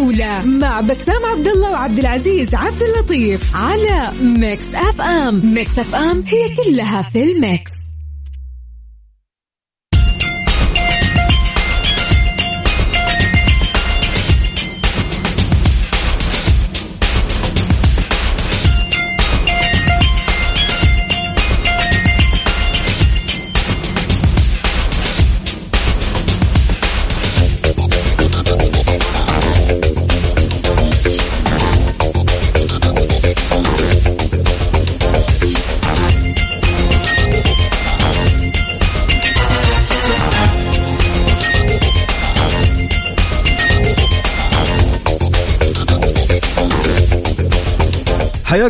الجولة مع بسام عبد الله وعبد العزيز عبد اللطيف على ميكس أف أم. ميكس أف أم هي كلها في ال mix.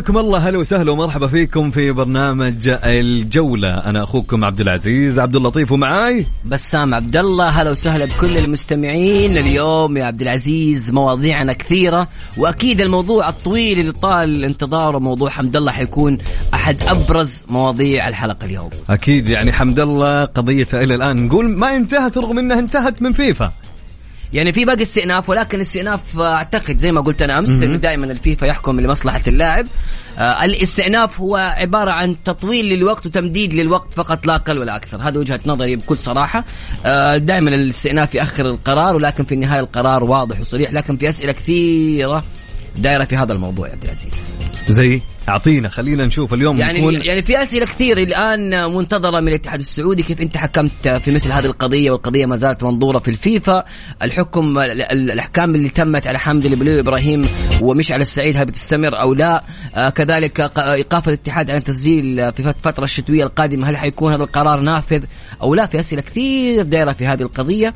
حياكم الله. هلا وسهلا ومرحبا فيكم في برنامج الجولة. أنا أخوكم عبد العزيز عبد اللطيف ومعاي بسام عبد الله. هلا وسهلا بكل المستمعين اليوم يا عبد العزيز. مواضيعنا كثيرة وأكيد الموضوع الطويل اللي طال انتظاره موضوع حمد الله حيكون أحد أبرز مواضيع الحلقة اليوم. أكيد يعني حمد الله قضيته إلى الآن. نقول ما انتهت رغم أنها انتهت من فيفا. يعني في باقي استئناف ولكن استئناف أعتقد زي ما قلت أنا أمس إنه دائما الفيفا يحكم لمصلحة اللاعب. الاستئناف هو عبارة عن تطويل للوقت وتمديد للوقت فقط لا أقل ولا أكثر. هذا وجهة نظري بكل صراحة. آه دائما الاستئناف يأخر القرار ولكن في النهاية القرار واضح وصريح. لكن في أسئلة كثيرة دايرة في هذا الموضوع يا عبد العزيز. زي؟ أعطينا خلينا نشوف اليوم يعني نكون يعني في أسئلة كثير الآن منتظرة من الاتحاد السعودي كيف أنت حكمت في مثل هذه القضية؟ والقضية ما زالت منظورة في الفيفا. الحكم الأحكام اللي تمت على حمد البليو إبراهيم ومشعل السعيد هل بتستمر أو لا؟ آه كذلك إيقاف الاتحاد عن التسجيل في الفترة الشتوية القادمة هل حيكون هذا القرار نافذ أو لا؟ في أسئلة كثير دايرة في هذه القضية.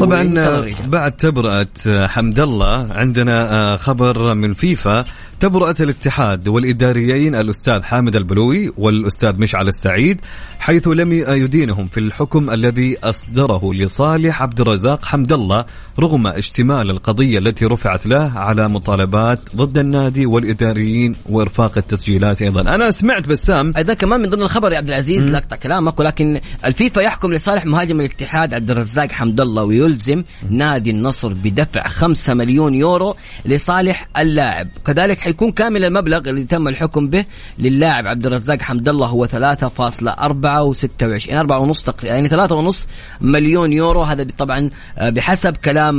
طبعا بعد تبرأة حمد الله عندنا خبر من فيفا. تبرأة الاتحاد والإداريين الأستاذ حامد البلوي والأستاذ مشعل السعيد حيث لم يدينهم في الحكم الذي أصدره لصالح عبد الرزاق حمد الله رغم اشتمال القضية التي رفعت له على مطالبات ضد النادي والإداريين وإرفاق التسجيلات أيضا. أنا سمعت بسام. أيضا كمان من ضمن الخبر يا عبد العزيز لا أقطع كلامك ولكن الفيفا يحكم لصالح مهاجم الاتحاد عبد الرزاق حمد الله. ويلزم نادي النصر بدفع 5 مليون يورو لصالح اللاعب. كذلك حيكون كامل المبلغ اللي تم الحكم به للاعب عبد الرزاق حمد الله هو 3.4 و26 4 ونص يعني 3 ونص مليون يورو. هذا طبعا بحسب كلام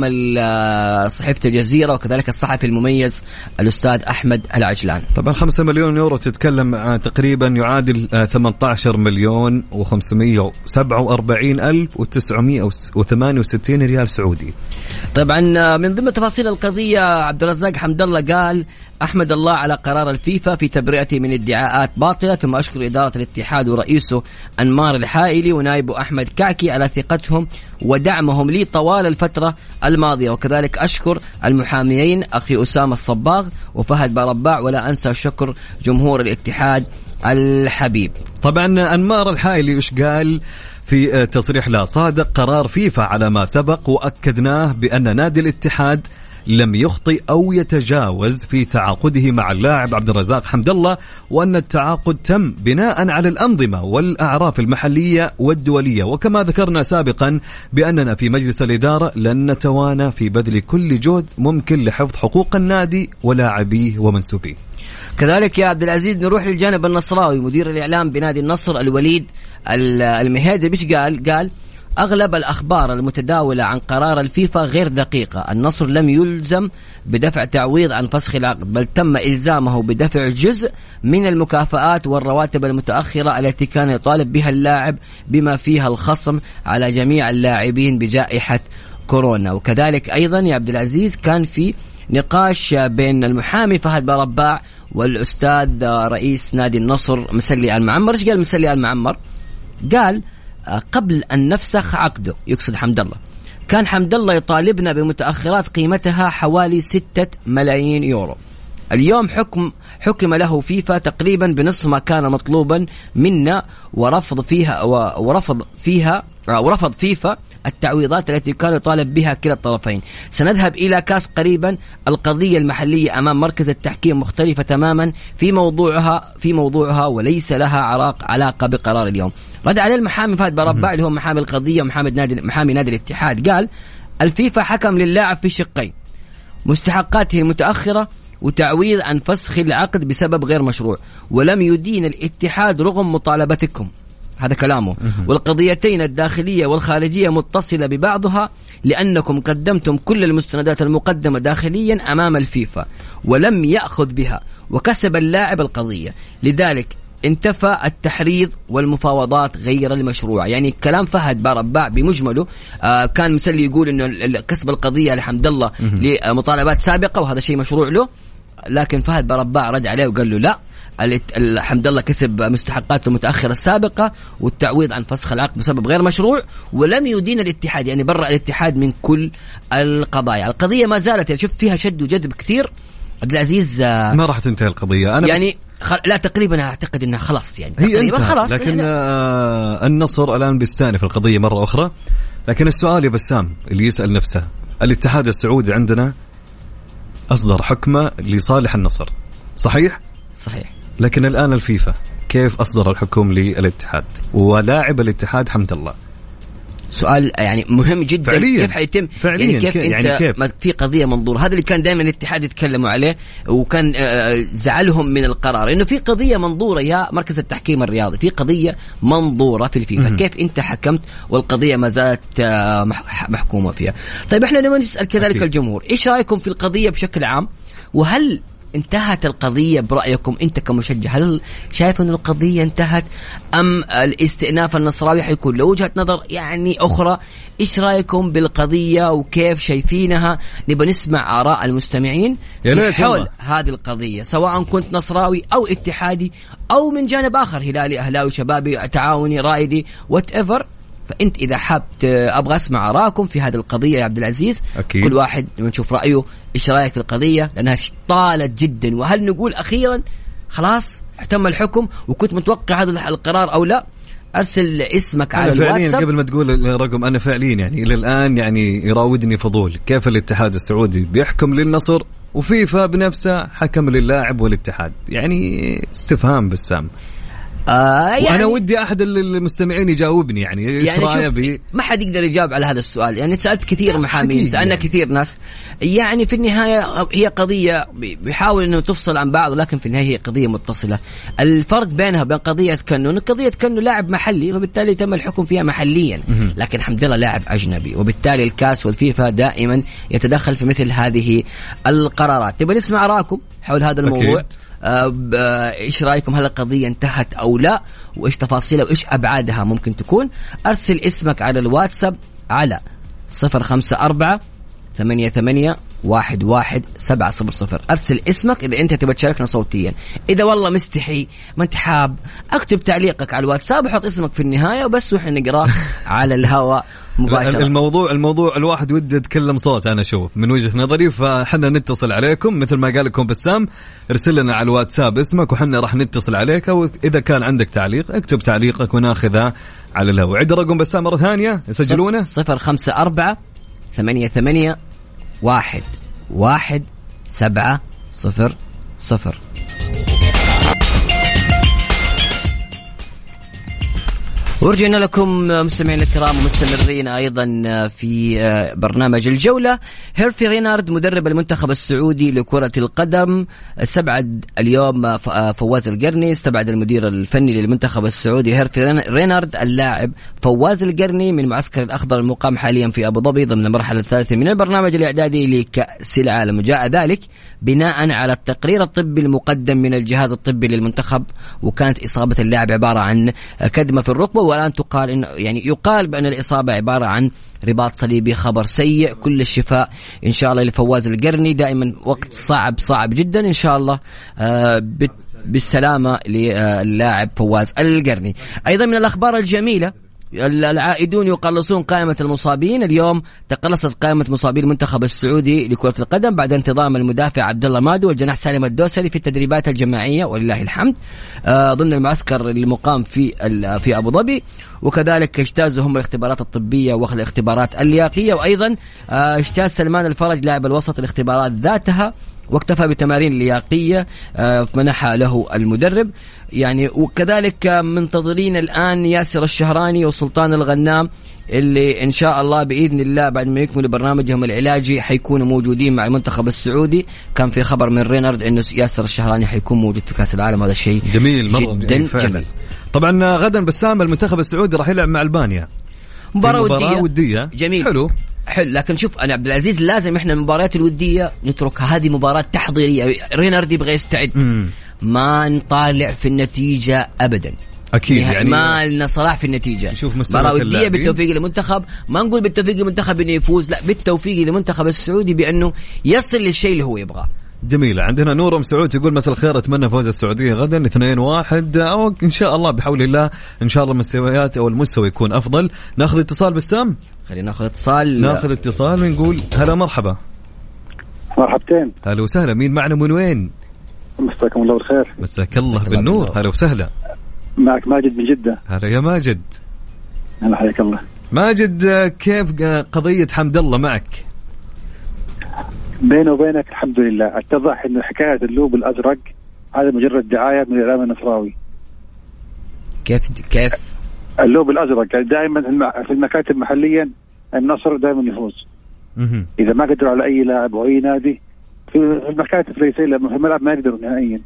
صحيفة الجزيرة وكذلك الصحفي المميز الأستاذ أحمد العجلان. طبعا 5 مليون يورو تتكلم تقريبا يعادل 18 مليون و547 ألف و968 ريال سعودي. طبعا من ضمن تفاصيل القضية عبد الرزاق حمد الله قال أحمد الله على قرار الفيفا في تبرئته من ادعاءات باطلة ثم أشكر إدارة الاتحاد ورئيسه أنمار الحائلي ونائبه أحمد كعكي على ثقتهم ودعمهم لي طوال الفترة الماضية. وكذلك أشكر المحاميين أخي أسامة الصباغ وفهد برباع ولا أنسى شكر جمهور الاتحاد الحبيب. طبعا أنمار الحائلي وش قال؟ في تصريح لا صادق قرار فيفا على ما سبق وأكدناه بأن نادي الاتحاد لم يخطئ أو يتجاوز في تعاقده مع اللاعب عبد الرزاق حمد الله وأن التعاقد تم بناء على الأنظمة والأعراف المحلية والدولية وكما ذكرنا سابقا بأننا في مجلس الإدارة لن نتوانى في بذل كل جهد ممكن لحفظ حقوق النادي ولاعبيه ومنسوبيه. كذلك يا عبد العزيز نروح للجانب النصراوي. مدير الإعلام بنادي النصر الوليد المهيدي بيش قال؟ قال أغلب الأخبار المتداولة عن قرار الفيفا غير دقيقة. النصر لم يلزم بدفع تعويض عن فسخ العقد بل تم إلزامه بدفع جزء من المكافآت والرواتب المتأخرة التي كان يطالب بها اللاعب بما فيها الخصم على جميع اللاعبين بجائحة كورونا. وكذلك أيضا يا عبد العزيز كان في نقاش بين المحامي فهد برباع والأستاذ رئيس نادي النصر مسلي المعمر إيش قال مسلي المعمر قال قبل أن نفسخ عقده يقصد حمد الله. كان حمد الله يطالبنا بمتأخرات قيمتها حوالي ستة ملايين يورو. اليوم حكم حكم له فيفا تقريبا بنصف ما كان مطلوبا منا ورفض فيها ورفض فيها ورفض فيفا التعويضات التي كان يطالب بها كلا الطرفين. سنذهب إلى كاس قريبا القضية المحلية أمام مركز التحكيم مختلفة تماما في موضوعها في موضوعها وليس لها عراق علاقة بقرار اليوم. رد عليه المحامي فهد برباع اللي هو محامي القضية ومحامي نادي محامي نادي الاتحاد قال الفيفا حكم للاعب في شقين مستحقاته المتأخرة وتعويض عن فسخ العقد بسبب غير مشروع ولم يدين الاتحاد رغم مطالبتكم. هذا كلامه. والقضيتين الداخلية والخارجية متصلة ببعضها لأنكم قدمتم كل المستندات المقدمة داخليا أمام الفيفا ولم يأخذ بها وكسب اللاعب القضية. لذلك انتفى التحريض والمفاوضات غير المشروعة. يعني كلام فهد بارباع بمجمله آه كان مسلي يقول إنه كسب القضية لحمد الله لمطالبات سابقة وهذا شيء مشروع له. لكن فهد بارباع رد عليه وقال له لا. الحمد لله كسب مستحقاته المتأخرة السابقة والتعويض عن فسخ العقد بسبب غير مشروع ولم يدين الاتحاد يعني برأ الاتحاد من كل القضايا. القضية ما زالت يعني شوف فيها شد وجذب كثير. عبد العزيز آه، ما راح تنتهي القضية؟ أنا يعني خل... لا تقريبا أعتقد إنها خلاص يعني هي تقريبا خلاص. لكن آه النصر الآن بيستأنف القضية مرة أخرى. لكن السؤال يا بسام اللي يسأل نفسه الاتحاد السعودي عندنا أصدر حكمة لصالح النصر صحيح؟ صحيح. لكن الآن الفيفا كيف أصدر الحكم للاتحاد؟ ولاعب الاتحاد حمد الله. سؤال يعني مهم جدا. فعليا. كيف حيتم؟ فعليا. يعني كيف يعني أنت كيف؟ في قضية منظور هذا اللي كان دائما الاتحاد يتكلموا عليه وكان آه، زعلهم من القرار. إنه في قضية منظورة يا مركز التحكيم الرياضي في قضية منظورة في الفيفا. م- كيف أنت حكمت والقضية ما زالت آه، محكومة فيها؟ طيب إحنا لما نسأل كذلك أكيد. الجمهور إيش رأيكم في القضية بشكل عام؟ وهل انتهت القضية برأيكم أنت كمشجع؟ هل شايف أن القضية انتهت أم الاستئناف النصراوي حيكون له وجهة نظر يعني أخرى؟ إيش رأيكم بالقضية وكيف شايفينها؟ نبغى نسمع آراء المستمعين في حول هذه القضية سواء كنت نصراوي أو اتحادي أو من جانب آخر هلالي أهلاوي شبابي تعاوني رائدي وات ايفر فأنت إذا حاب أبغى أسمع آراءكم في هذه القضية يا عبد العزيز أكيد. كل واحد نشوف رأيه إيش رأيك في القضية لأنها طالت جدا. وهل نقول أخيرا؟ خلاص احتم الحكم وكنت متوقع هذا القرار أو لا. أرسل اسمك على فعليا الواتساب. قبل ما تقول الرقم أنا فعليا يعني إلى الآن يعني يراودني فضول. كيف الاتحاد السعودي؟ بيحكم للنصر وفيفا بنفسه حكم للاعب والاتحاد. يعني استفهام بسام آه يعني وأنا ودي أحد المستمعين يجاوبني يعني إيش يعني رايه ما حد يقدر يجاوب على هذا السؤال. يعني سألت كثير محامين سألنا يعني. كثير ناس. يعني في النهاية هي قضية بيحاول إنه تفصل عن بعض لكن في النهاية هي قضية متصلة. الفرق بينها وبين قضية كنو قضية كنو لاعب محلي وبالتالي تم الحكم فيها محليا. لكن الحمد لله لاعب أجنبي وبالتالي الكاس والفيفا دائما يتدخل في مثل هذه القرارات. تبغى نسمع رأيكم حول هذا الموضوع. أكيد. آه، إيش رأيكم؟ هل القضية انتهت أو لا؟ وإيش تفاصيلها؟ وإيش أبعادها ممكن تكون؟ أرسل اسمك على الواتساب على صفر خمسة أربعة ثمانية ثمانية واحد واحد سبعة صفر صفر. أرسل اسمك إذا أنت تبغى تشاركنا صوتيا. إذا والله مستحي ما أنت حاب اكتب تعليقك على الواتساب وحط اسمك في النهاية وبس وإحنا نقراه على الهواء. مباشرة. الموضوع الموضوع الواحد وده يتكلم صوت أنا أشوف من وجهة نظري فحنا نتصل عليكم مثل ما قال لكم بسام ارسل لنا على الواتساب اسمك وحنا راح نتصل عليك واذا كان عندك تعليق اكتب تعليقك وناخذه على الهواء. عد رقم بسام مرة ثانية يسجلونه؟ صفر خمسة أربعة ثمانية ثمانية واحد واحد سبعة صفر صفر. ورجعنا لكم مستمعينا الكرام ومستمرين أيضا في برنامج الجولة. هيرفي رينارد مدرب المنتخب السعودي لكرة القدم استبعد اليوم فواز القرني استبعد المدير الفني للمنتخب السعودي هيرفي رينارد اللاعب فواز القرني من معسكر الأخضر المقام حاليا في أبو ظبي ضمن المرحله الثالثة من البرنامج الإعدادي لكأس العالم. وجاء ذلك بناء على التقرير الطبي المقدم من الجهاز الطبي للمنتخب وكانت إصابة اللاعب عبارة عن كدمة في الركبة والان تقال انه يعني يقال بأن الإصابة عبارة عن رباط صليبي خبر سيء كل الشفاء إن شاء الله لفواز القرني. دائما وقت صعب صعب جدا إن شاء الله آه بالسلامة للاعب فواز القرني. أيضا من الأخبار الجميلة العائدون يقلصون قائمة المصابين. اليوم تقلصت قائمة مصابي المنتخب السعودي لكرة القدم بعد انتظام المدافع عبد الله مادو والجناح سالم الدوسري في التدريبات الجماعية ولله الحمد. آه ضمن المعسكر المقام في في أبو ظبي. وكذلك اجتازوا هم الاختبارات الطبية والاختبارات اللياقية وأيضا آه اجتاز سلمان الفرج لاعب الوسط الاختبارات ذاتها. واكتفى بتمارين لياقية آه، منحها له المدرب. يعني وكذلك منتظرين الآن ياسر الشهراني وسلطان الغنام اللي إن شاء الله بإذن الله بعد ما يكملوا برنامجهم العلاجي حيكونوا موجودين مع المنتخب السعودي. كان في خبر من رينارد إنه ياسر الشهراني حيكون موجود في كأس العالم. هذا الشيء جميل مرة جدا جميل, جميل. طبعا غدا بسام المنتخب السعودي راح يلعب مع ألبانيا. مباراة, مباراة ودية. ودية. جميل. حلو. حلو لكن شوف أنا عبد العزيز لازم إحنا المباريات الودية نتركها هذه مباراة تحضيرية. رينارد يبغى يستعد. مم. ما نطالع في النتيجة ابدا. أكيد يعني ما لنا صلاح في النتيجة. نشوف مستوى مباراة ودية. بالتوفيق للمنتخب. ما نقول بالتوفيق للمنتخب إنه يفوز لا بالتوفيق للمنتخب السعودي بأنه يصل للشيء اللي هو يبغاه. جميلة عندنا نور ام سعود يقول مساء الخير أتمنى فوز السعودية غدا 2 1 أو إن شاء الله بحول الله إن شاء الله المستويات أو المستوى يكون أفضل. ناخذ اتصال بسام. خلينا ناخذ اتصال. ناخذ اتصال ونقول هلا مرحبا مرحبتين. هلا وسهلا مين معنا من وين؟ مساكم الله بالخير. مساك الله بالنور. هلا وسهلا. معك ماجد من جدة. هلا يا ماجد. الله حياك الله. ماجد كيف قضية حمد الله معك؟ بيني وبينك الحمد لله. اتضح انه حكاية اللوب الأزرق هذا مجرد دعاية من الإعلام النصراوي. كيف كيف؟ اللوب الأزرق يعني دائما في الم- في المكاتب محليا النصر دائما يفوز. إذا ما قدروا على أي لاعب أو اي نادي في المكاتب الرئيسيه لما في الملعب ما يقدروا نهائيا.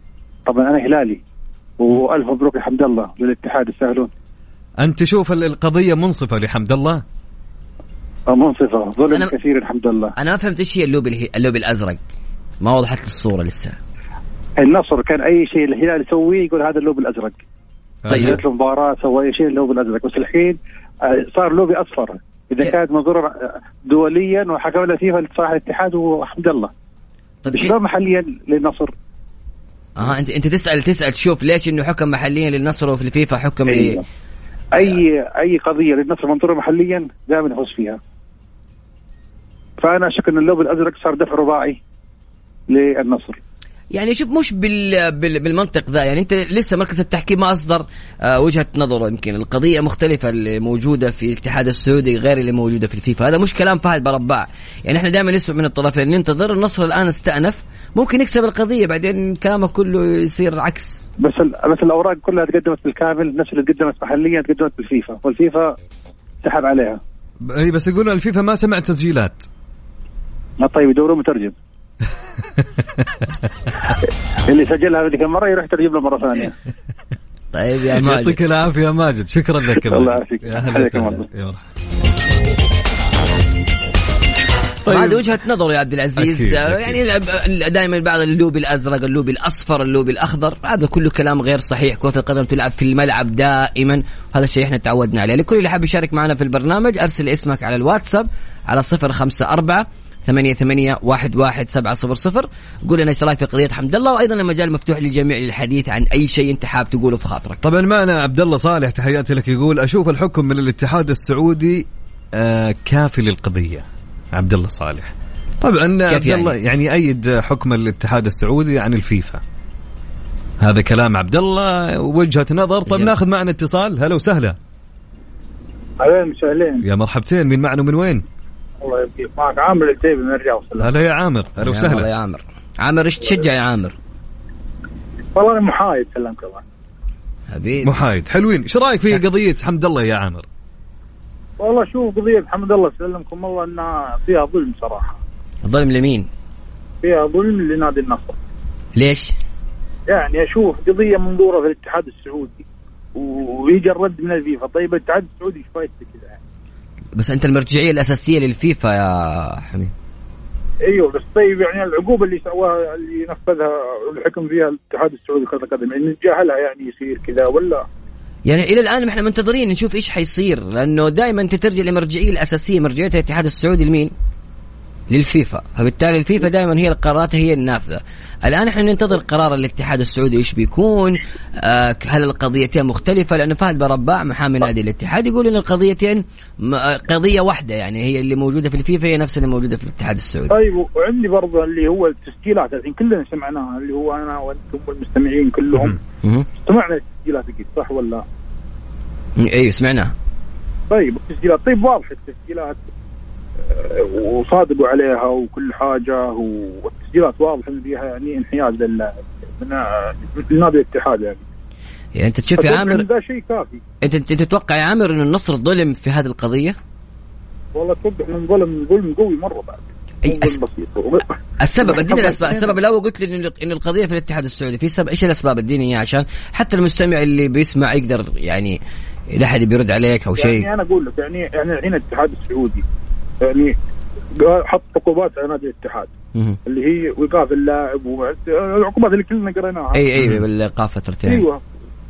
طبعا أنا هلالي. وألف مبروك يا حمد الله للاتحاد يستاهلون أنت تشوف ال- القضية منصفة لحمد الله؟ منصفة. ظلم أنا- كثير الحمد لله أنا ما فهمت إيش هي اللوب الهي... اللوب الأزرق. ما وضحت لي الصورة لسه. النصر كان أي شيء الهلال يسويه يقول هذا اللوبي الأزرق. طيب. جت له مباراة سوى أي شيء اللوبي الأزرق. بس الحين آه، صار لوبي أصفر. إذا كانت آه، دوليا وحكم لها فيفا لصالح الاتحاد وحمد الله. طيب شلون محليا للنصر. أها انت أنت تسال تسأل تشوف ليش إنه حكم محليا للنصر وفي الفيفا حكم أيوة. اي أي قضية للنصر منظورة محليا دائما يفوز فيها. فأنا أشك ان اللوبي الأزرق صار دفع رباعي للنصر. يعني شوف مش بال... بال... بالمنطق ذا. يعني انت لسه مركز التحكيم ما أصدر آه وجهة نظره يمكن. القضية مختلفة اللي موجودة في الاتحاد السعودي غير اللي موجودة في الفيفا. هذا مش كلام فهد برباع. يعني إحنا دائما نسمع من الطرفين ننتظر النصر الآن استأنف. ممكن يكسب القضية بعدين كلامك كله يصير عكس. بس ال- بس الأوراق كلها تقدمت بالكامل نفس اللي تقدمت محليا تقدمت بالفيفا. والفيفا سحب عليها. إي بس يقولوا الفيفا ما سمع تسجيلات. ما طيب يدوروا مترجم. اللي سجلها هذيك المره يروح يترجم له مرة ثانية طيب يا ماجد يعطيك العافية يا ماجد شكرا لك يا الله ماجد يعافيك. يا. طيب. طيب. هذه وجهة نظر يا عبد العزيز أكيد، أكيد. يعني دائما بعض اللوبي الأزرق اللوبي الأصفر اللوبي الأخضر هذا كله كلام غير صحيح كرة القدم تلعب في الملعب دائما هذا الشيء إحنا تعودنا عليه لكل اللي حاب يشارك معنا في البرنامج أرسل اسمك على الواتساب على صفر خمسة أربعة ثمانية ثمانية واحد واحد سبعة صفر صفر. قول لنا إيش رأيك في قضية حمد الله؟ وأيضا المجال مفتوح للجميع للحديث عن أي شيء أنت حاب تقوله في خاطرك. طبعا معنا عبد الله صالح تحياتي لك يقول أشوف الحكم من الاتحاد السعودي آه كافي للقضية. عبد الله صالح. طبعا عبد يعني؟ الله يعني أيد حكم الاتحاد السعودي عن الفيفا. هذا كلام عبد الله وجهة نظر. طيب جميل. ناخذ معنا اتصال. هلا وسهلا. أهلا وسهلا. يا مرحبتين. مين معنا من وين؟ الله يبقيك معك. عامر العتيبي من الرياض. هلا يا عامر. هلا وسهلا. يا عامر. عامر إيش تشجع يا عامر؟ والله أنا محايد سلمك الله حبيبي. محايد. حلوين. إيش رأيك في قضية حمد الله يا عامر؟ والله شوف قضية حمد الله؟ سلمكم الله إنها فيها ظلم صراحة. ظلم لمين؟ فيها ظلم لنادي النصر. ليش؟ يعني أشوف قضية منظورة في الاتحاد السعودي ويجي الرد من الفيفا. طيب الاتحاد السعودي إيش فايدته كذا يعني؟ بس انت المرجعية الأساسية للفيفا يا حميد. أيوه بس طيب يعني العقوبة اللي سواها اللي نفذها والحكم فيها الاتحاد السعودي لكره القدم يعني نتجاهلها يعني يصير كذا ولا؟ يعني إلى الآن إحنا منتظرين نشوف إيش حيصير لأنه دائما أنت ترجع لمرجعية الأساسية مرجعية الاتحاد السعودي لمين؟ للفيفا. فبالتالي الفيفا دائما هي القرارات هي النافذة. الآن إحنا ننتظر قرار الاتحاد السعودي إيش بيكون آه هل القضيتين مختلفة؟ لأنه فهد برباع محامي نادي الاتحاد يقول إن القضيتين آه، قضية واحدة يعني هي اللي موجودة في الفيفا هي نفس اللي موجودة في الاتحاد السعودي. طيب وعندي برضه اللي هو التسجيلات الحين كلنا سمعناها اللي هو أنا وأنتم والمستمعين كلهم. سمعنا التسجيلات أكيد صح ولا؟ أيوه سمعناه طيب التسجيلات طيب واضح التسجيلات وصادقوا عليها وكل حاجة والتسجيلات واضحة ان فيها يعني انحياز لل من نادي الاتحاد يعني. يعني أنت تشوف يا عامر ذا شيء كافي. انت أنت تتوقع يا عامر إن النصر ظلم في هذه القضية؟ والله أتوقع انه ظلم ظلم قوي مرة بعد. أي أس- السبب يعني اديني الأسباب. السبب الأول قلت لي إن- إن القضية في الاتحاد السعودي في سبب إيش الأسباب؟ اديني إياها عشان حتى المستمع اللي بيسمع يقدر يعني لا أحد بيرد عليك أو شيء. يعني أنا أقول لك يعني يعني الحين الاتحاد السعودي يعني حط عقوبات على نادي الاتحاد. اللي هي وايقاف اللاعب والعقوبات اللي كلنا قريناها. اي أي بالايقاف فترتين أيوه.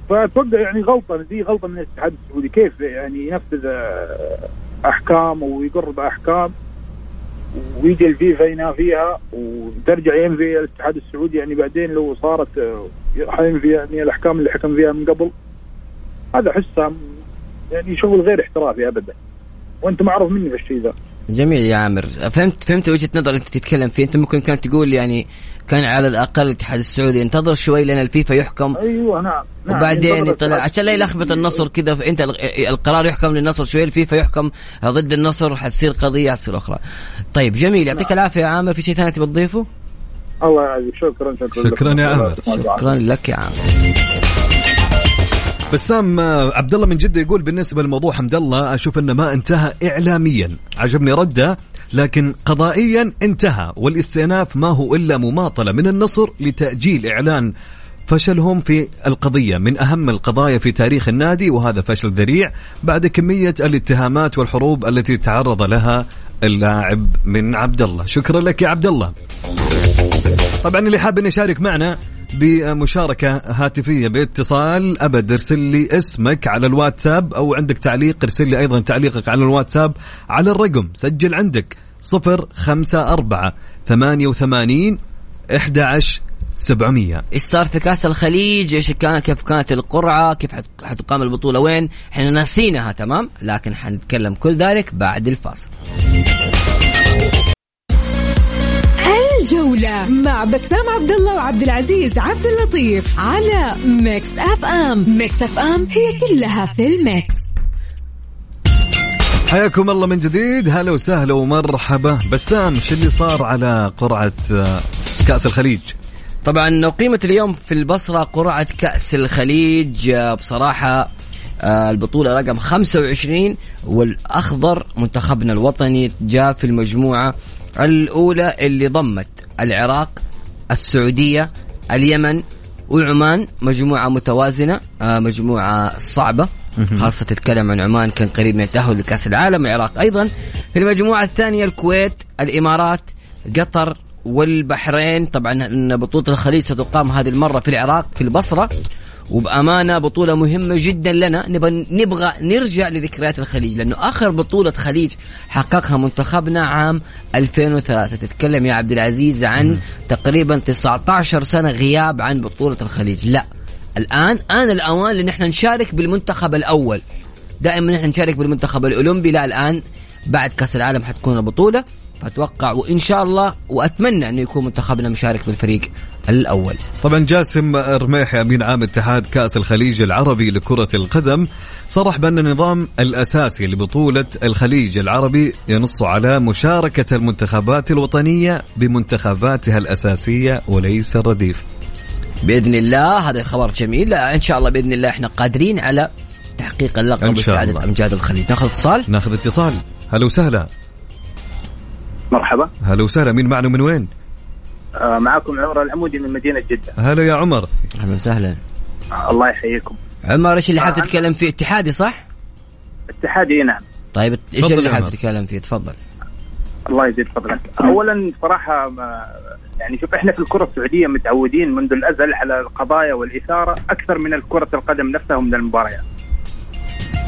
فأتوقع يعني غلطة دي غلطة من الاتحاد السعودي. كيف يعني ينفذ أحكام ويقر باحكام ويجي الفيفا ينافيها وترجع ينفي الاتحاد السعودي؟ يعني بعدين لو صارت حينفي يعني الأحكام اللي حكم فيها من قبل هذا احسها يعني شغل غير احترافي ابدا. وأنت معروف مني في الشيء ذا. جميل يا عامر فهمت فهمت وجهة نظر انت تتكلم فيه انت ممكن كان تقول يعني كان على الأقل الاتحاد السعودي ينتظر شوي لأن الفيفا يحكم أيوه نعم, نعم وبعدين يطلع الاتحاد عشان لا يلخبط النصر كذا فانت ال- القرار يحكم للنصر شوي الفيفا يحكم ضد النصر حتصير قضية حتصير أخرى. طيب جميل يعطيك العافية يا عامر في شيء ثاني تبي تضيفه؟ الله يعافيك شكرا شكرا شكراً. يا عمر. شكرا لك يا عامر. بسام آه، عبد الله من جدة يقول بالنسبة لموضوع حمد الله أشوف إنه ما انتهى اعلاميا. عجبني رده لكن قضائيا انتهى والاستئناف ما هو إلا مماطلة من النصر لتأجيل إعلان فشلهم في القضية. من أهم القضايا في تاريخ النادي وهذا فشل ذريع بعد كمية الاتهامات والحروب التي تعرض لها اللاعب من عبد الله شكرا لك يا عبد الله طبعا اللي حاب يشارك معنا بمشاركة هاتفية باتصال أبد ارسل لي اسمك على الواتساب أو عندك تعليق ارسل لي أيضا تعليقك على الواتساب على الرقم سجل عندك صفر خمسة أربعة ثمانية وثمانين إحدى سبعمية إيش صار في كأس الخليج؟ إيش كان كيف كانت القرعة؟ كيف حت- حتقام البطولة وين؟ إحنا ناسينها تمام؟ لكن حنتكلم كل ذلك بعد الفاصل. الجولة مع بسام عبد الله وعبد العزيز عبد اللطيف على ميكس اف ام ميكس اف ام هي كلها في ال mix. حياكم الله من جديد. هلا وسهلا ومرحبا. بسام شو اللي صار على قرعة آه، كأس الخليج؟ طبعا أقيمت اليوم في البصرة قرعة كأس الخليج. آه، بصراحة آه، البطولة رقم 25 والأخضر منتخبنا الوطني جاء في المجموعة. الأولى اللي ضمت العراق السعودية اليمن وعمان. مجموعة متوازنة آه، مجموعة صعبة. خاصة تتكلم عن عمان كان قريب من التأهل لكأس العالم العراق. أيضا في المجموعة الثانية الكويت الإمارات قطر والبحرين. طبعا إن بطولة الخليج ستقام هذه المرة في العراق في البصرة. وبأمانة بطولة مهمة جدا لنا. نبغى نبغى نرجع لذكريات الخليج لأنه آخر بطولة خليج حققها منتخبنا عام 2003 تتكلم يا عبد العزيز عن تقريبا 19 سنة غياب عن بطولة الخليج. لا. الآن آن الأوان لنحن نشارك بالمنتخب الأول. دائما نحن نشارك بالمنتخب الأولمبي لا الآن. بعد كأس العالم حتكون البطولة. فأتوقع وإن شاء الله وأتمنى انه يكون منتخبنا مشارك بالفريق. الأول. طبعا جاسم رميحي أمين عام اتحاد كأس الخليج العربي لكرة القدم صرح بأن النظام الأساسي لبطولة الخليج العربي ينص على مشاركة المنتخبات الوطنية بمنتخباتها الأساسية وليس الرديف. بإذن الله هذا خبر جميل. لا إن شاء الله بإذن الله إحنا قادرين على تحقيق اللقب الله. أمجاد الخليج. ناخذ اتصال؟ ناخذ اتصال. هلا وسهلا. مرحبا. هلا وسهلا. مين معنا من وين؟ معكم عمر العمودي من مدينة جدة. هلا يا عمر. أهلا وسهلا. آه، الله يحييكم. عمر إيش اللي حاب آه. تتكلم فيه؟ اتحادي صح؟ اتحادي نعم. طيب إيش اللي حاب. تتكلم فيه؟ تفضل. الله يزيد فضلك. اولا صراحة ما يعني شوف إحنا في الكرة السعودية متعودين منذ الأزل على القضايا والإثارة أكثر من كرة القدم نفسها ومن المباريات.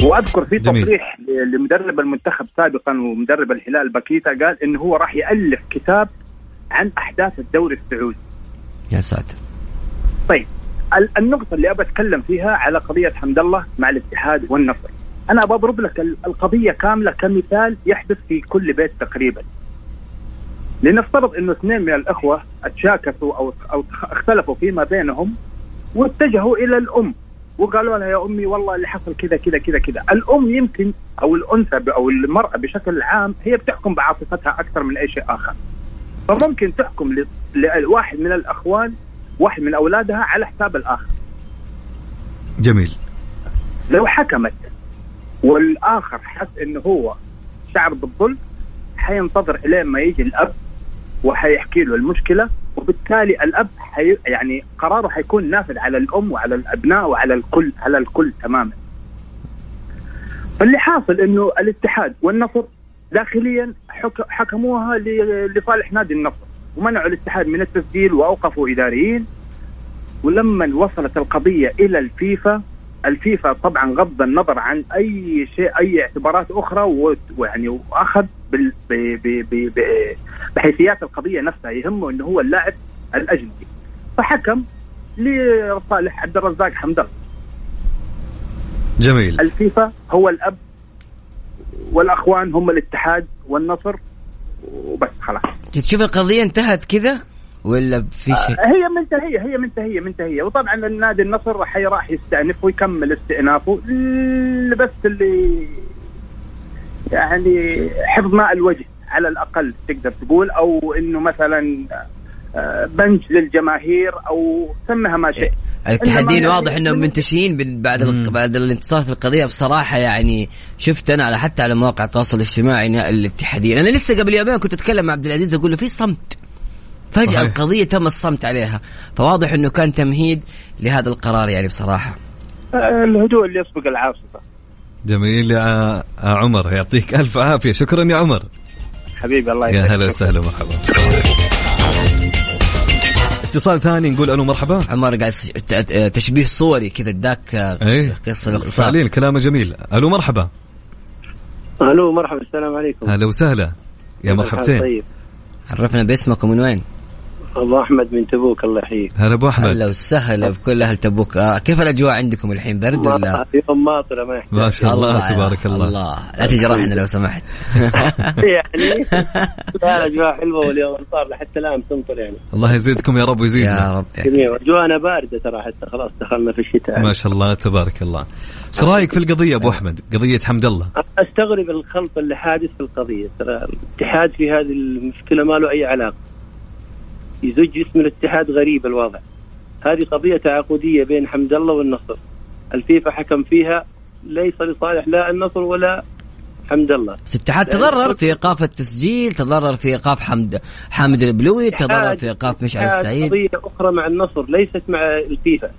وأذكر في جميل. تصريح لمدرب المنتخب سابقا ومدرب الهلال باكيتا قال إنه هو راح يألف كتاب عن أحداث الدوري السعودي. يا ساتر. طيب ال- النقطة اللي أبى أتكلم فيها على قضية حمد الله مع الاتحاد والنصر. أنا أبى أضرب لك ال- القضية كاملة كمثال يحدث في كل بيت تقريبا. لنفترض أنه اثنين من الأخوة اتشاكسوا أو أو اختلفوا فيما بينهم واتجهوا إلى الأم وقالوا لها يا أمي والله اللي حصل كذا كذا كذا كذا. الأم يمكن أو الأنثى أو المرأة بشكل عام هي بتحكم بعاطفتها أكثر من أي شيء آخر. فممكن تحكم لواحد من الأخوان واحد من أولادها على حساب الآخر جميل لو حكمت والآخر حس انه هو شعر بالظلم حينتظر إلين ما يجي الأب وحيحكي له المشكلة وبالتالي الأب حي يعني قراره حيكون نافذ على الأم وعلى الأبناء وعلى الكل على الكل تماما. فاللي حاصل إنه الاتحاد والنصر داخليا حك حكموها ل- لصالح نادي النصر ومنعوا الاتحاد من التسجيل وأوقفوا إداريين. ولما وصلت القضية إلى الفيفا الفيفا طبعا غض النظر عن أي شيء أي اعتبارات أخرى ويعني وأخذ بال- ب- ب- ب- ب- بحيثيات القضية نفسها يهمه إنه هو اللاعب الأجنبي. فحكم لصالح عبد الرزاق حمد الله. جميل. الفيفا هو الأب والأخوان هم الاتحاد والنصر وبس خلاص. تشوف القضية انتهت كذا ولا في شيء؟ هي منتهية هي منتهية منتهية. وطبعا النادي النصر حي راح يستأنف ويكمل استئنافه. بس اللي يعني حفظ ماء الوجه على الأقل تقدر تقول أو إنه مثلا آه، بنج للجماهير أو سمها ما شئت. الاتحادين واضح إنهم من- منتشرين بال- بعد ال- بعد الانتصار في القضية. بصراحة يعني شفت أنا على حتى على مواقع التواصل الاجتماعي الاتحادين أنا لسه قبل يومين كنت أتكلم مع عبد العزيز أقول له في صمت. فجأة صحيح. القضية تم الصمت عليها. فواضح إنه كان تمهيد لهذا القرار يعني بصراحة. الهدوء اللي يسبق العاصفة. جميل يا عمر يعطيك ألف عافية. شكرا يا عمر. حبيبي الله يا يسعدك هلا وسهلا مرحبا. اتصال ثاني نقول ألو مرحبا. عمر قاعد تشبيه صوري كذا اداك إيه. قصة باختصار. فعليا كلامه جميل. ألو مرحبا. ألو مرحبا السلام عليكم. هلا وسهلا. يا مرحبتين. طيب. عرفنا باسمك ومن وين؟ أبو أحمد من تبوك الله يحييك. هلا أبو أحمد. هلا وسهلا بكل أهل تبوك. آه كيف الأجواء عندكم الحين؟ برد ولا؟ يوم ماطره ما يحتاج. ما شاء الله تبارك الله. الله. لا تجرحنا لو سمحت. يعني لا الأجواء حلوة واليوم صار حتى الآن تمطر يعني. الله يزيدكم يا رب يا ويزيدنا رب. جميل. أجواءنا باردة ترى حتى. خلاص دخلنا في الشتاء. ما شاء الله تبارك الله. إيش رأيك في القضية أبو أحمد؟ قضية حمد الله. أستغرب الخلط اللي حادث في القضية. ترى الاتحاد في هذه المشكلة ما له أي علاقة. يزج اسم الاتحاد غريب الوضع هذه قضية تعاقدية بين حمد الله والنصر. الفيفا حكم فيها ليس لصالح لا النصر ولا حمد الله. بس الاتحاد تضرر في إيقاف التسجيل تضرر في إيقاف حمد حامد البلوي تضرر في إيقاف مشعل السعيد. قضية أخرى مع النصر ليست مع الفيفا.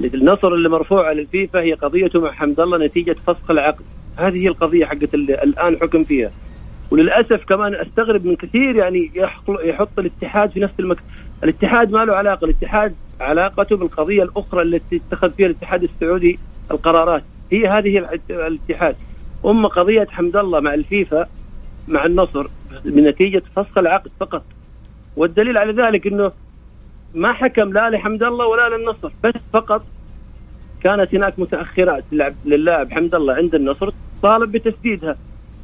النصر اللي مرفوعه للفيفا هي قضيته مع حمد الله نتيجة فسخ العقد. هذه هي القضية حقت الآن حكم فيها. وللأسف كمان أستغرب من كثير يعني يحط, الاتحاد في نفس المكان الاتحاد ما له علاقة الاتحاد علاقته بالقضية الأخرى التي اتخذ فيها الاتحاد السعودي القرارات. هي هذه الات- الاتحاد. أما قضية حمد الله مع الفيفا مع النصر بنتيجه فسخ العقد فقط. والدليل على ذلك إنه ما حكم لا لحمد الله ولا للنصر بس فقط كانت هناك متأخرات للاعب حمد الله عند النصر طالب بتسديدها.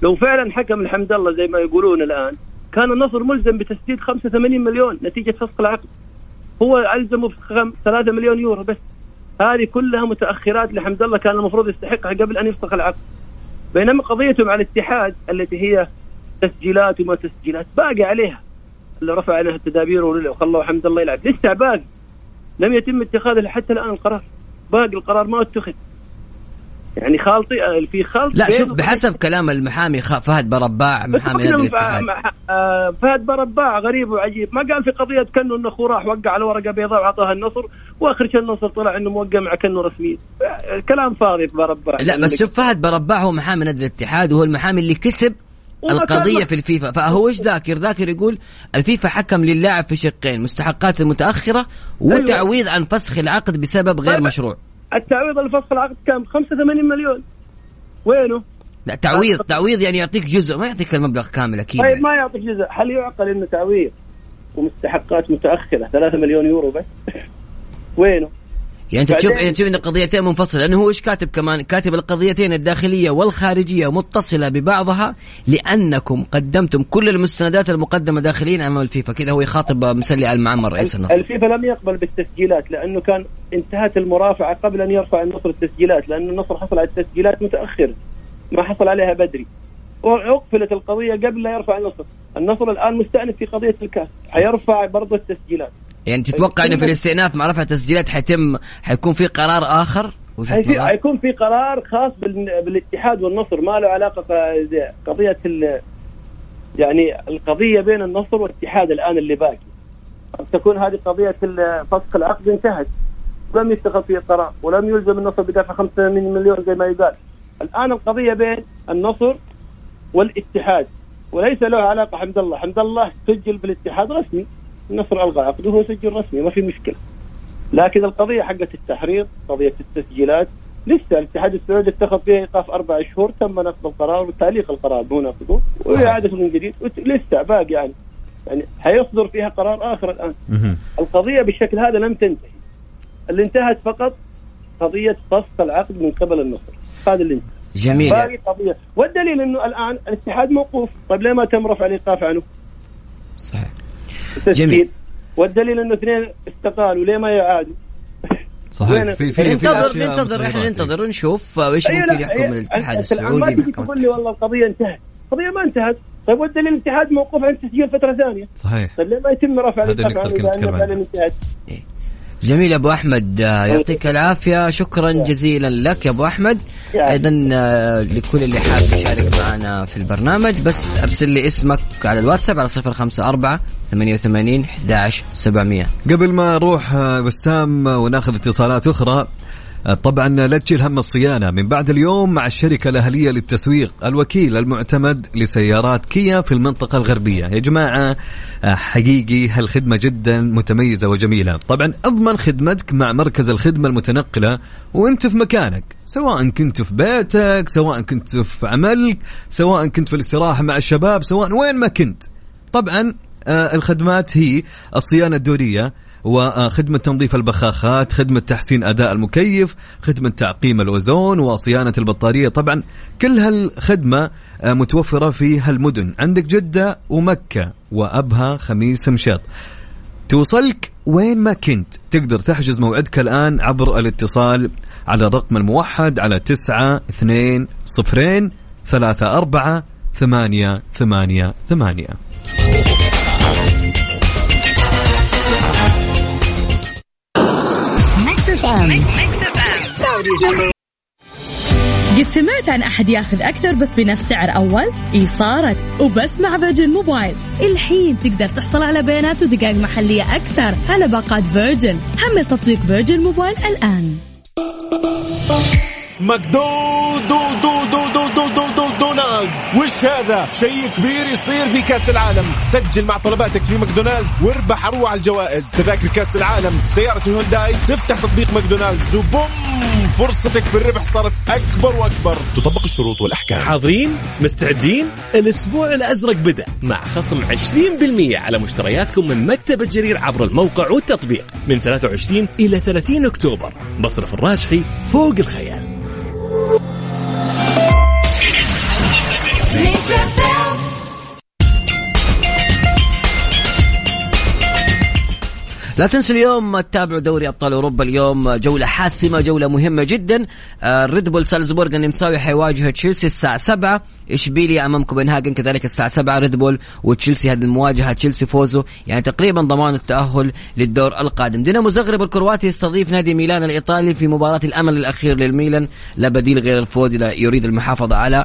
لو فعلا حكم الحمد الله زي ما يقولون الآن كان النصر ملزم بتسديد 85 مليون نتيجة فسخ العقد. هو ألزمه بخم- 3 مليون يورو بس. هذه كلها متأخرات لحمد الله كان المفروض يستحقها قبل أن يفسخ العقد. بينما قضيته مع الاتحاد التي هي تسجيلات وما تسجيلات باقي عليها. اللي رفع عنها التدابير وخلوا حمد الله يلعب. لسه باقي. لم يتم اتخاذ حتى الآن القرار باقي القرار ما اتخذ. يعني خالطي في خلط لا شوف بحسب كلام المحامي فهد برباع محامي نادي الاتحاد آه، فهد برباع غريب وعجيب. ما قال في قضية كانه انه اخوه راح وقع على ورقة بيضاء واعطاها النصر وآخر شيء النصر طلع إنه موقع مع كانه رسمي. آه، كلام فاضي في برباع. لا بس شوف فهد برباع هو محامي نادي الاتحاد وهو المحامي اللي كسب كان- في الفيفا. فهو إيش ذاكر؟ ذاكر يقول الفيفا حكم للاعب في شقين مستحقات المتأخرة وتعويض عن فسخ العقد بسبب غير طيب. مشروع. التعويض الفسخ العقد كم 85 مليون وينه؟ لا تعويض تعويض يعني يعطيك جزء ما يعطيك المبلغ كامل أكيد طيب يعني. ما يعطيك جزء هل يعقل إنه تعويض ومستحقات متأخرة 3 مليون يورو بس وينه؟ يعني انت تشوف يعني تشوف ان القضيتين منفصلة لأنه هو إيش كاتب كمان؟ كاتب القضيتين الداخلية والخارجية متصلة ببعضها لأنكم قدمتم كل المستندات المقدمة داخليا أمام الفيفا. كذا هو يخاطب مسلي آل معمر رئيس النصر. الفيفا لم يقبل بالتسجيلات لأنه كان انتهت المرافعة قبل أن يرفع النصر التسجيلات لأنه النصر حصل على التسجيلات متأخر ما حصل عليها بدري. وعقفلت القضية قبل لا يرفع النصر. النصر الآن مستأنف في قضية الكاس حيرفع برضه التسجيلات. يعني تتوقع إنه في الاستئناف مع رفع التسجيلات حيتم حيكون في قرار آخر؟ حيكون في قرار خاص بال- بالاتحاد والنصر. ما له علاقة قضية ال- يعني القضية بين النصر والاتحاد الآن اللي باقي. قد تكون هذه قضية فسخ العقد انتهت. لم يتخذ فيه قرار ولم يلزم النصر بدفع 85 مليون زي ما يقال. الآن القضية بين النصر والاتحاد. وليس له علاقة حمد الله. حمد الله سجل بالاتحاد رسمي. النصر الغى عقده هو سجل رسمي ما في مشكلة. لكن القضية حقت التحريض قضية التسجيلات لسه الاتحاد السعودي اتخذ فيها إيقاف أربع شهور تم نقض القرار وتعليق القرار مو نقضه وإعادة من جديد. لسه باقي يعني يعني حيصدر فيها قرار آخر الآن. القضية بالشكل هذا لم تنتهي. اللي انتهت فقط قضية فسخ العقد من قبل النصر. هذا اللي انتهى. جميل. باقي قضية. والدليل إنه الآن الاتحاد موقوف. طيب ليه ما تم رفع الإيقاف عنه؟ صحيح. جميل. والدليل انه اثنين استقالوا ليه ما يعادوا؟ صحيح في في ننتظر ننتظر إحنا. ننتظر ونشوف إيش أيوة ممكن يحكم أيوة. الاتحاد السعودي ما تجي تقول لي والله القضية انتهت القضية ما انتهت طيب والدليل الاتحاد موقوف عن تسجيل فترة ثانية صحيح طيب ليه ما يتم رفع هذا اللي كنت إذا أتكلم جميل يا أبو أحمد. آه، يعطيك العافية. شكرا جزيلا لك يا أبو أحمد. أيضا آه، لكل اللي حاب يشارك معنا في البرنامج بس أرسل لي اسمك على الواتساب على 054 88 11 700 قبل ما نروح بسام آه، وناخذ اتصالات أخرى طبعا لا تشيل هم الصيانة. من بعد اليوم مع الشركة الأهلية للتسويق الوكيل المعتمد لسيارات كيا في المنطقة الغربية. يا جماعة آه، حقيقي هالخدمة جدا متميزة وجميلة. طبعا أضمن خدمتك مع مركز الخدمة المتنقلة وأنت في مكانك سواء كنت في بيتك سواء كنت في عملك سواء كنت في الاستراحة مع الشباب سواء وين ما كنت. طبعا آه، الخدمات هي الصيانة الدورية. وخدمة تنظيف البخاخات خدمة تحسين أداء المكيف خدمة تعقيم الأوزون وصيانة البطارية. طبعا كل هالخدمة آه، متوفرة في هالمدن. عندك جدة ومكة وأبها خميس مشاط توصلك وين ما كنت. تقدر تحجز موعدك الآن عبر الاتصال على الرقم الموحد على تسعة اثنين صفرين ثلاثة أربعة ثمانية ثمانية ثمانية. قد سمعت عن أحد ياخذ أكثر بس بنفس سعر أول؟ إي صارت وبس مع فيرجن موبايل الحين تقدر تحصل على بيانات ودقائق محلية أكثر على باقات فيرجن حمل تطبيق فيرجن موبايل الآن. ماكدو دو دو دو دو وش هذا شيء كبير يصير في كأس العالم. سجل مع طلباتك في ماكدونالدز واربح اروع الجوائز. تذاكر كأس العالم سيارة الهونداي تفتح تطبيق ماكدونالدز وبوم فرصتك في الربح صارت أكبر وأكبر. تطبق الشروط والأحكام. حاضرين؟ مستعدين؟ الأسبوع الأزرق بدأ مع خصم 20% على مشترياتكم من مكتب الجرير عبر الموقع والتطبيق. من 23 إلى 30 أكتوبر. مصرف الراجحي فوق الخيال. Just لا تنسوا اليوم تتابعوا دوري أبطال أوروبا اليوم. جولة حاسمة جولة مهمة جدا. ريد بول سالزبورغ النمساوي حيواجه تشيلسي الساعة 7 اشبيليا امام كوبنهاجن كذلك الساعة 7 ريد بول وتشيلسي هذه المواجهة. تشيلسي فوزه يعني تقريبا ضمان التأهل للدور القادم. دينامو زغرب الكرواتي يستضيف نادي ميلان الإيطالي في مباراة الأمل الأخير للميلان. لا بديل غير الفوز إذا يريد المحافظة على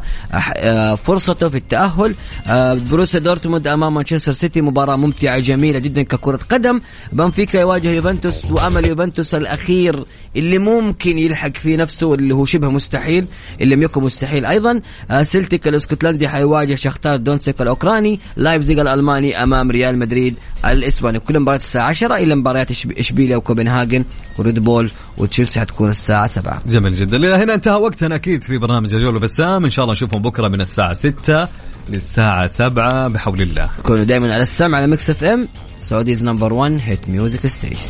آه، فرصته في التأهل. آه، بروسيا دورتموند أمام مانشستر سيتي. مباراة ممتعة جميلة جدا ككرة قدم. بنفيكا يواجه يوفنتوس وأمل يوفنتوس الأخير اللي ممكن يلحق فيه نفسه اللي هو شبه مستحيل اللي لم يكن مستحيل. أيضا آه، سلتيك الإسكتلندي حيواجه شختار دونسك الأوكراني لايبزيغ الألماني أمام ريال مدريد الإسباني. كل مباريات الساعة 10 الا مباريات إشبيليا وكوبنهاجن وريد بول وتشيلسي حتكون الساعة 7 جميل جدا. إلى هنا انتهى وقتنا أكيد في برنامج الجولة بسام إن شاء الله نشوفهم بكرة من الساعة 6 للساعة 7 بحول الله. كونوا دائما على السمع على ميكس إف إم. سعوديز نمبر 1 هيت ميوزك ستيشن